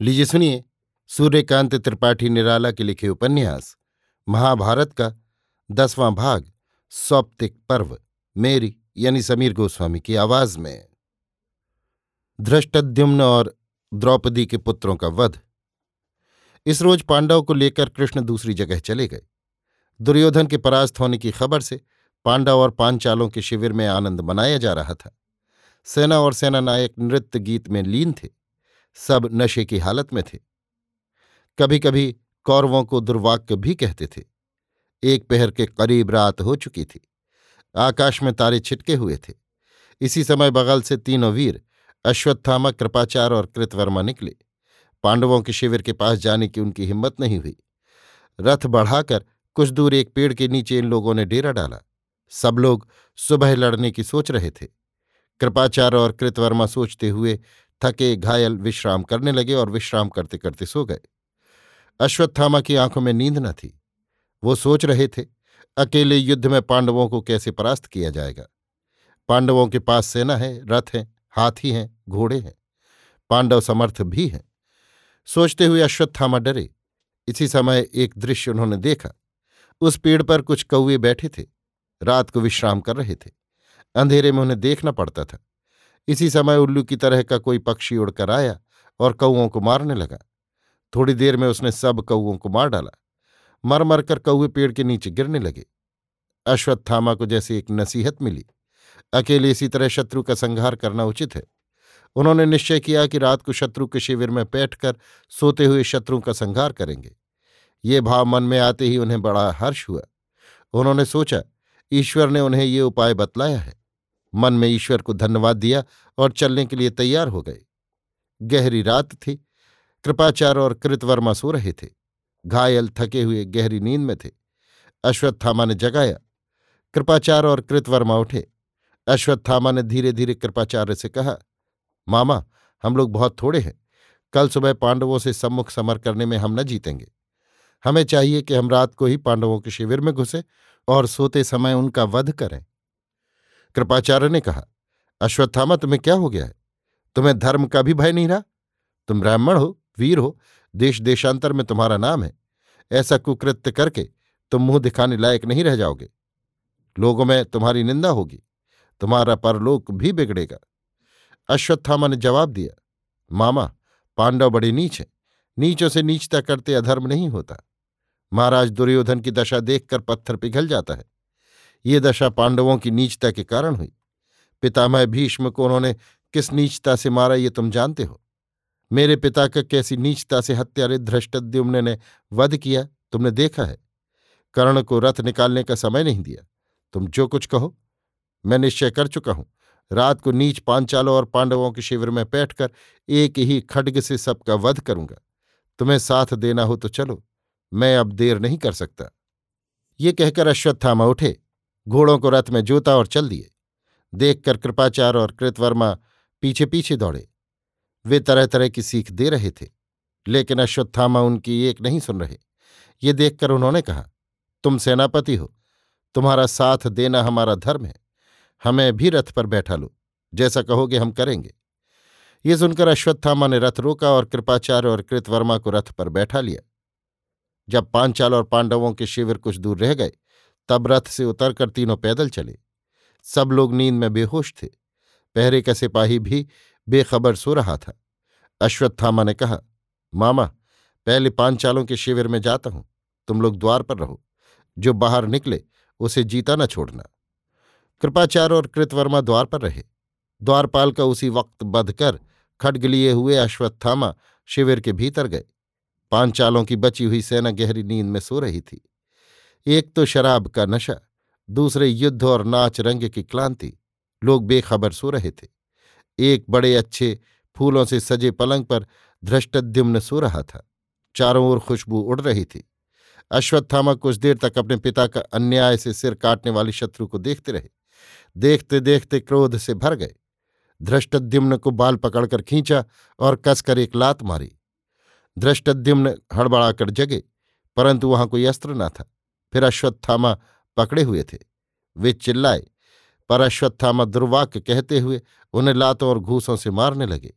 लीजिए सुनिए, सूर्यकांत त्रिपाठी निराला के लिखे उपन्यास, महाभारत का दसवां भाग, सौप्तिक पर्व, मेरी यानी समीर गोस्वामी की आवाज़ में। धृष्टद्युम्न और द्रौपदी के पुत्रों का वध। इस रोज पांडव को लेकर कृष्ण दूसरी जगह चले गए। दुर्योधन के परास्त होने की खबर से पांडव और पांचालों के शिविर में आनंद मनाया जा रहा था। सेना और सेना नायक नृत्य गीत में लीन थे। सब नशे की हालत में थे। कभी कभी कौरवों को दुर्वाक्य भी कहते थे। एक पहर के करीब रात हो चुकी थी। आकाश में तारे छिटके हुए थे। इसी समय बगल से तीनों वीर अश्वत्थामा कृपाचार और कृतवर्मा निकले। पांडवों के शिविर के पास जाने की उनकी हिम्मत नहीं हुई। रथ बढ़ाकर कुछ दूर एक पेड़ के नीचे इन लोगों ने डेरा डाला। सब लोग सुबह लड़ने की सोच रहे थे। कृपाचार और कृतवर्मा सोचते हुए थके, घायल, विश्राम करने लगे और विश्राम करते करते सो गए। अश्वत्थामा की आँखों में नींद न थी। वो सोच रहे थे, अकेले युद्ध में पांडवों को कैसे परास्त किया जाएगा? पांडवों के पास सेना है, रथ हैं, हाथी हैं, घोड़े हैं। पांडव समर्थ भी हैं। सोचते हुए अश्वत्थामा डरे। इसी समय एक दृश्य उन्होंने देखा। उस पेड़ पर कुछ कौए बैठे थे। रात को विश्राम कर रहे थे। अंधेरे में उन्हें देखना पड़ता था। इसी समय उल्लू की तरह का कोई पक्षी उड़कर आया और कौओं को मारने लगा। थोड़ी देर में उसने सब कौओं को मार डाला। मर मर कर कौए पेड़ के नीचे गिरने लगे। अश्वत्थामा को जैसे एक नसीहत मिली। अकेले इसी तरह शत्रु का संहार करना उचित है। उन्होंने निश्चय किया कि रात को शत्रु के शिविर में बैठकर सोते हुए शत्रु का संहार करेंगे। ये भाव मन में आते ही उन्हें बड़ा हर्ष हुआ। उन्होंने सोचा, ईश्वर ने उन्हें ये उपाय बतलाया है। मन में ईश्वर को धन्यवाद दिया और चलने के लिए तैयार हो गए। गहरी रात थी। कृपाचार और कृतवर्मा सो रहे थे। घायल थके हुए गहरी नींद में थे। अश्वत्थामा ने जगाया। कृपाचार और कृतवर्मा उठे। अश्वत्थामा ने धीरे धीरे कृपाचार्य से कहा, मामा, हम लोग बहुत थोड़े हैं। कल सुबह पांडवों से सम्मुख समर करने में हम न जीतेंगे। हमें चाहिए कि हम रात को ही पांडवों के शिविर में घुसे और सोते समय उनका वध करें। कृपाचार्य ने कहा, अश्वत्थामा, तुम्हें क्या हो गया है? तुम्हें धर्म का भी भय नहीं रहा? तुम ब्राह्मण हो, वीर हो देश देशांतर में तुम्हारा नाम है। ऐसा कुकृत्य करके तुम मुँह दिखाने लायक नहीं रह जाओगे। लोगों में तुम्हारी निंदा होगी, तुम्हारा परलोक भी बिगड़ेगा। अश्वत्थामा ने जवाब दिया, मामा, पांडव बड़े नीच हैं, नीचों से नीचता करते अधर्म नहीं होता। महाराज दुर्योधन की दशा देखकर पत्थर पिघल जाता है। ये दशा पांडवों की नीचता के कारण हुई। पितामह भीष्म को उन्होंने, किस नीचता से मारा ये तुम जानते हो? मेरे पिता का कैसी नीचता से हत्यारे धृष्टद्युम्न ने वध किया, तुमने देखा है? कर्ण को रथ निकालने का समय नहीं दिया। तुम जो कुछ कहो, मैं निश्चय कर चुका हूँ। रात को नीच पांचालों और पांडवों के शिविर में बैठकर एक ही खड्ग से सबका वध करूँगा। तुम्हें साथ देना हो तो चलो, मैं अब देर नहीं कर सकता ये कहकर अश्वत्थामा उठे। घोड़ों को रथ में जोता और चल दिए। देखकर कृपाचार और कृतवर्मा पीछे पीछे दौड़े। वे तरह तरह की सीख दे रहे थे, लेकिन अश्वत्थामा उनकी एक नहीं सुन रहे। ये देखकर उन्होंने कहा, तुम सेनापति हो, तुम्हारा साथ देना हमारा धर्म है। हमें भी रथ पर बैठा लो, जैसा कहोगे हम करेंगे। ये सुनकर अश्वत्थामा ने रथ रोका और कृपाचार्य और कृतवर्मा को रथ पर बैठा लिया। जब पांचाल और पांडवों के शिविर कुछ दूर रह गए तब रथ से उतरकर तीनों पैदल चले। सब लोग नींद में बेहोश थे। पहरे का सिपाही भी बेखबर सो रहा था। अश्वत्थामा ने कहा, मामा, पहले पांचालों के शिविर में जाता हूँ। तुम लोग द्वार पर रहो। जो बाहर निकले, उसे जीता न छोड़ना। कृपाचार्य और कृतवर्मा द्वार पर रहे। द्वारपाल का उसी वक्त बधकर खड्ग लिए हुए अश्वत्थामा शिविर के भीतर गए। पांचालों की बची हुई सेना गहरी नींद में सो रही थी। एक तो शराब का नशा, दूसरे युद्ध और नाच रंग की क्लांति। लोग बेखबर सो रहे थे। एक बड़े अच्छे फूलों से सजे पलंग पर धृष्टद्युम्न सो रहा था। चारों ओर खुशबू उड़ रही थी। अश्वत्थामा कुछ देर तक अपने पिता का अन्याय से सिर काटने वाली शत्रु को देखते रहे। देखते देखते क्रोध से भर गए। धृष्टद्युम्न को बाल पकड़कर खींचा और कसकर एक लात मारी। धृष्टद्युम्न हड़बड़ाकर जगे, परंतु वहाँ कोई अस्त्र न था। फिर अश्वत्थामा पकड़े हुए थे। वे चिल्लाए, पर अश्वत्थामा दुर्वाक्य कहते हुए उन्हें लातों और घूसों से मारने लगे।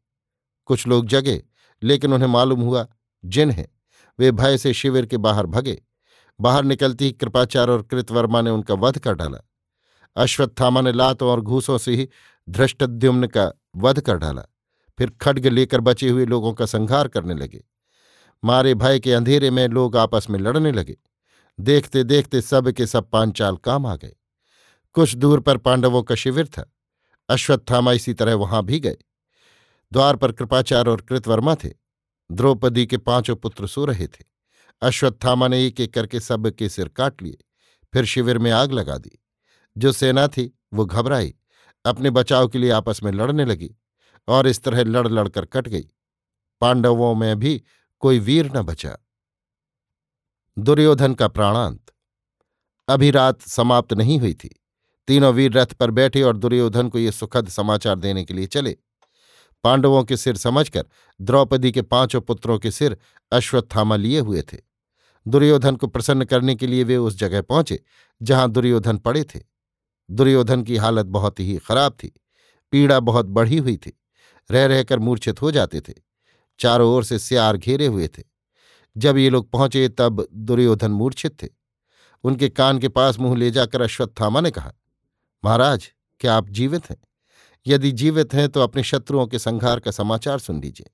कुछ लोग जगे, लेकिन उन्हें मालूम हुआ जिन जिन्हें वे भय से शिविर के बाहर भगे। बाहर निकलती ही कृपाचार्य और कृतवर्मा ने उनका वध कर डाला। अश्वत्थामा ने लातों और घूसों से ही धृष्टद्युम्न का वध कर डाला। फिर खड्ग लेकर बचे हुए लोगों का संहार करने लगे। मारे भय के अंधेरे में लोग आपस में लड़ने लगे। देखते देखते सब के सब पांचाल काम आ गए। कुछ दूर पर पांडवों का शिविर था। अश्वत्थामा इसी तरह वहाँ भी गए। द्वार पर कृपाचार्य और कृतवर्मा थे। द्रौपदी के पाँचों पुत्र सो रहे थे। अश्वत्थामा ने एक एक करके सब के सिर काट लिए। फिर शिविर में आग लगा दी। जो सेना थी, वो घबराई। अपने बचाव के लिए आपस में लड़ने लगी और इस तरह लड़ लड़कर कट गई। पांडवों में भी कोई वीर न बचा। दुर्योधन का प्राणांत। अभी रात समाप्त नहीं हुई थी। तीनों वीर रथ पर बैठे और दुर्योधन को ये सुखद समाचार देने के लिए चले। पांडवों के सिर समझकर द्रौपदी के पाँचों पुत्रों के सिर अश्वत्थामा लिए हुए थे। दुर्योधन को प्रसन्न करने के लिए वे उस जगह पहुँचे, जहाँ दुर्योधन पड़े थे। दुर्योधन की हालत बहुत ही खराब थी। पीड़ा बहुत बढ़ी हुई थी। रह रहकर मूर्छित हो जाते थे। चारों ओर से सियार घेरे हुए थे। जब ये लोग पहुँचे, तब दुर्योधन मूर्छित थे। उनके कान के पास मुँह ले जाकर अश्वत्थामा ने कहा, महाराज, क्या आप जीवित हैं? यदि जीवित हैं तो अपने शत्रुओं के संहार का समाचार सुन लीजिए।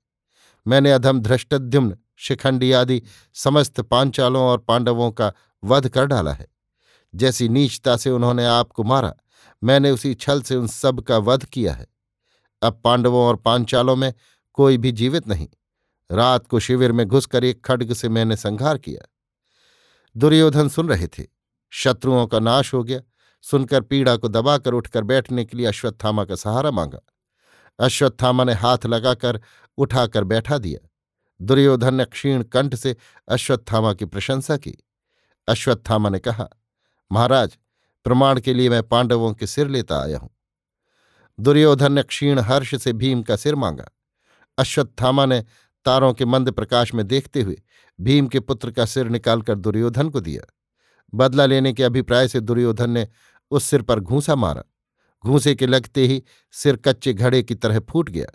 मैंने अधम, धृष्टद्युम्न, शिखंडी आदि समस्त पांचालों और पांडवों का वध कर डाला है। जैसी नीचता से उन्होंने आपको मारा, मैंने उसी छल से उन सब का वध किया है। अब पांडवों और पांचालों में कोई भी जीवित नहीं। रात को शिविर में घुसकर एक खड्ग से मैंने संहार किया। दुर्योधन सुन रहे थे। शत्रुओं का नाश हो गया। सुनकर पीड़ा को दबाकर उठकर बैठने के लिए अश्वत्थामा का सहारा मांगा। अश्वत्थामा ने हाथ लगाकर उठाकर बैठा दिया। दुर्योधन ने क्षीण कंठ से अश्वत्थामा की प्रशंसा की। अश्वत्थामा ने कहा, महाराज, प्रमाण के लिए मैं पांडवों के सिर लेता आया हूँ। दुर्योधन ने क्षीण हर्ष से भीम का सिर मांगा। अश्वत्थामा ने तारों के मंद प्रकाश में देखते हुए भीम के पुत्र का सिर निकालकर दुर्योधन को दिया। बदला लेने के अभिप्राय से दुर्योधन ने उस सिर पर घूंसा मारा। घूसे के लगते ही सिर कच्चे घड़े की तरह फूट गया।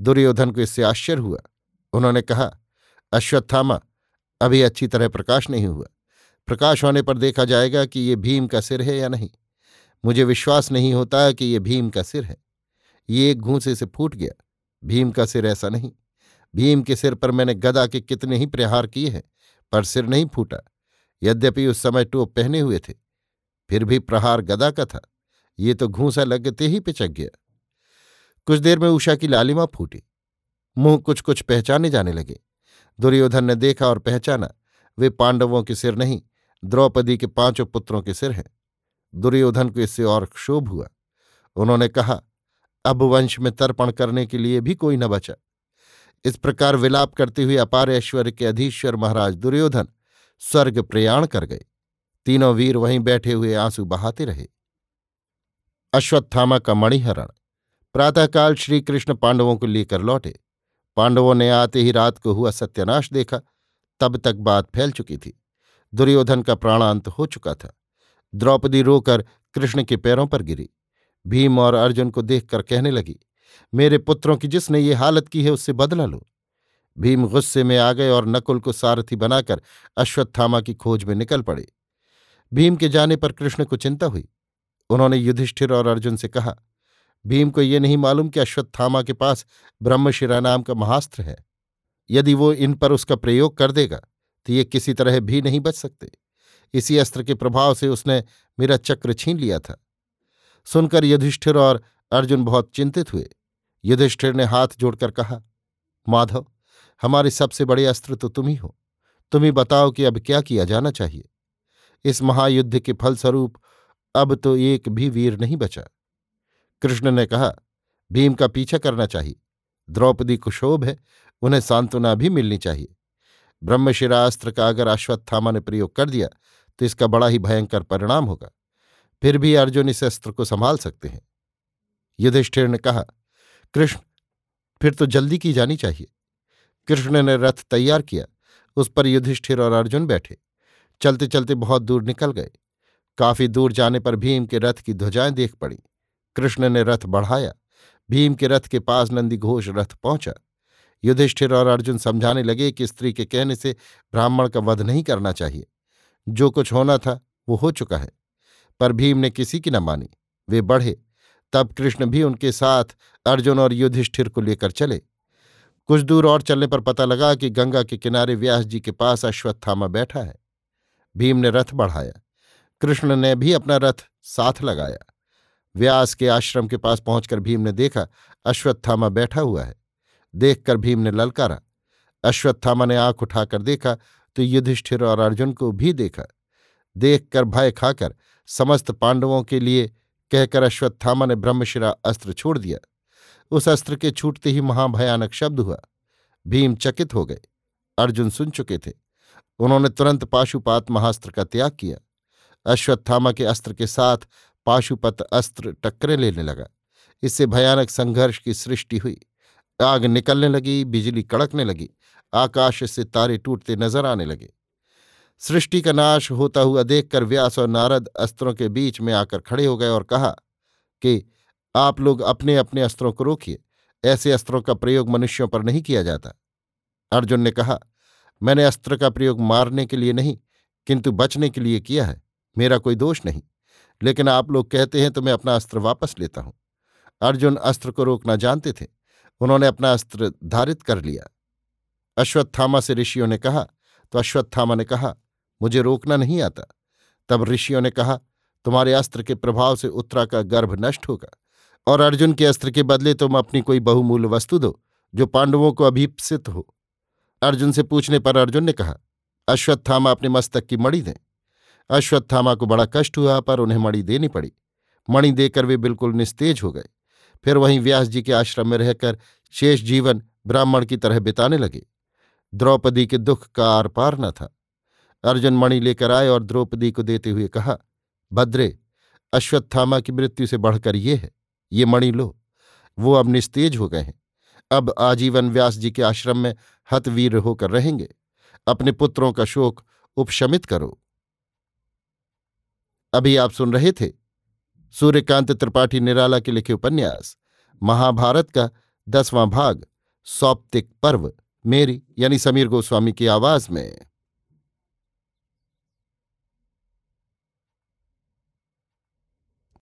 दुर्योधन को इससे आश्चर्य हुआ। उन्होंने कहा, अश्वत्थामा, अभी अच्छी तरह प्रकाश नहीं हुआ। प्रकाश होने पर देखा जाएगा कि ये भीम का सिर है या नहीं। मुझे विश्वास नहीं होता कि ये भीम का सिर है। ये एक घूसे से फूट गया। भीम का सिर ऐसा नहीं। भीम के सिर पर मैंने गदा के कितने ही प्रहार किए हैं, पर सिर नहीं फूटा। यद्यपि उस समय टोप पहने हुए थे, फिर भी प्रहार गदा का था, ये तो घूसा लगते ही पिचक गया। कुछ देर में उषा की लालिमा फूटी, मुँह कुछ कुछ पहचाने जाने लगे। दुर्योधन ने देखा और पहचाना, वे पांडवों के सिर नहीं, द्रौपदी के पाँचों पुत्रों के सिर हैं। दुर्योधन को इससे और क्षोभ हुआ। उन्होंने कहा, अब वंश में तर्पण करने के लिए भी कोई न बचा। इस प्रकार विलाप करते हुए अपार ऐश्वर्य के अधीश्वर महाराज दुर्योधन स्वर्ग प्रयाण कर गए। तीनों वीर वहीं बैठे हुए आँसू बहाते रहे। अश्वत्थामा का मणिहरण। प्रातःकाल श्रीकृष्ण पांडवों को लेकर लौटे। पांडवों ने आते ही रात को हुआ सत्यानाश देखा। तब तक बात फैल चुकी थी। दुर्योधन का प्राणांत हो चुका था। द्रौपदी रोकर कृष्ण के पैरों पर गिरी। भीम और अर्जुन को देखकर कहने लगी मेरे पुत्रों की जिसने ये हालत की है उससे बदला लो। भीम गुस्से में आ गए और नकुल को सारथी बनाकर अश्वत्थामा की खोज में निकल पड़े। भीम के जाने पर कृष्ण को चिंता हुई। उन्होंने युधिष्ठिर और अर्जुन से कहा, भीम को ये नहीं मालूम कि अश्वत्थामा के पास ब्रह्मशिरा नाम का महास्त्र है। यदि वो इन पर उसका प्रयोग कर देगा तो ये किसी तरह भी नहीं बच सकते। इसी अस्त्र के प्रभाव से उसने मेरा चक्र छीन लिया था। सुनकर युधिष्ठिर और अर्जुन बहुत चिंतित हुए। युधिष्ठिर ने हाथ जोड़कर कहा, माधव, हमारे सबसे बड़े अस्त्र तो तुम ही हो। तुम ही बताओ कि अब क्या किया जाना चाहिए। इस महायुद्ध के फलस्वरूप अब तो एक भी वीर नहीं बचा। कृष्ण ने कहा, भीम का पीछा करना चाहिए। द्रौपदी कुशोभ है, उन्हें सांत्वना भी मिलनी चाहिए। ब्रह्मशिरा अस्त्र का अगर अश्वत्थामा ने प्रयोग कर दिया तो इसका बड़ा ही भयंकर परिणाम होगा। फिर भी अर्जुन इस अस्त्र को संभाल सकते हैं। युधिष्ठिर ने कहा, कृष्ण, फिर तो जल्दी की जानी चाहिए। कृष्ण ने रथ तैयार किया, उस पर युधिष्ठिर और अर्जुन बैठे। चलते चलते बहुत दूर निकल गए। काफ़ी दूर जाने पर भीम के रथ की ध्वजाएँ देख पड़ी। कृष्ण ने रथ बढ़ाया, भीम के रथ के पास नंदी घोष रथ पहुँचा। युधिष्ठिर और अर्जुन समझाने लगे कि स्त्री के कहने से ब्राह्मण का वध नहीं करना चाहिए। जो कुछ होना था, वो हो चुका है। पर भीम ने किसी की न मानी। वे बढ़े तब कृष्ण भी उनके साथ अर्जुन और युधिष्ठिर को लेकर चले। कुछ दूर और चलने पर पता लगा कि गंगा के किनारे व्यास जी के पास अश्वत्थामा बैठा है। भीम ने रथ बढ़ाया। कृष्ण ने भी अपना रथ साथ लगाया। व्यास के आश्रम के पास पहुंचकर भीम ने देखा, अश्वत्थामा बैठा हुआ है। देखकर भीम ने ललकारा। अश्वत्थामा ने आँख उठाकर देखा तो युधिष्ठिर और अर्जुन को भी देखा। देखकर भय खाकर समस्त पांडवों के लिए कहकर अश्वत्थामा ने ब्रह्मशिरा अस्त्र छोड़ दिया। उस अस्त्र के छूटते ही महाभयानक शब्द हुआ। भीम चकित हो गए। अर्जुन सुन चुके थे। उन्होंने तुरंत पाशुपात महास्त्र का त्याग किया। अश्वत्थामा के अस्त्र के साथ पाशुपत अस्त्र टक्करे लेने लगा। इससे भयानक संघर्ष की सृष्टि हुई। आग निकलने लगी, बिजली कड़कने लगी, आकाश से तारे टूटते नज़र आने लगे। सृष्टि का नाश होता हुआ देखकर व्यास और नारद अस्त्रों के बीच में आकर खड़े हो गए और कहा कि आप लोग अपने अपने अस्त्रों को रोकिए। ऐसे अस्त्रों का प्रयोग मनुष्यों पर नहीं किया जाता। अर्जुन ने कहा, मैंने अस्त्र का प्रयोग मारने के लिए नहीं, किंतु बचने के लिए किया है। मेरा कोई दोष नहीं। लेकिन आप लोग कहते हैं तो मैं अपना अस्त्र वापस लेता हूँ। अर्जुन अस्त्र को रोकना जानते थे। उन्होंने अपना अस्त्र धारित कर लिया। अश्वत्थामा से ऋषियों ने कहा तो अश्वत्थामा ने कहा मुझे रोकना नहीं आता। तब ऋषियों ने कहा, तुम्हारे अस्त्र के प्रभाव से उत्तरा का गर्भ नष्ट होगा, और अर्जुन के अस्त्र के बदले तुम अपनी कोई बहुमूल्य वस्तु दो, जो पांडवों को अभीप्सित हो। अर्जुन से पूछने पर अर्जुन ने कहा, अश्वत्थामा अपने मस्तक की मणि दें। अश्वत्थामा को बड़ा कष्ट हुआ, पर उन्हें मणि देनी पड़ी। मणि देकर वे बिल्कुल निस्तेज हो गए। फिर वहीं व्यास जी के आश्रम में रहकर शेष जीवन ब्राह्मण की तरह बिताने लगे। द्रौपदी के दुख का आर पार न था। अर्जुन मणि लेकर आए और द्रौपदी को देते हुए कहा, भद्रे, अश्वत्थामा की मृत्यु से बढ़कर ये है, ये मणि लो। वो अब निस्तेज हो गए हैं। अब आजीवन व्यास जी के आश्रम में हतवीर होकर रहेंगे। अपने पुत्रों का शोक उपशमित करो। अभी आप सुन रहे थे सूर्यकांत त्रिपाठी निराला के लिखे उपन्यास, महाभारत का दसवां भाग, सौप्तिक पर्व, मेरी, यानी समीर गोस्वामी की आवाज़ में।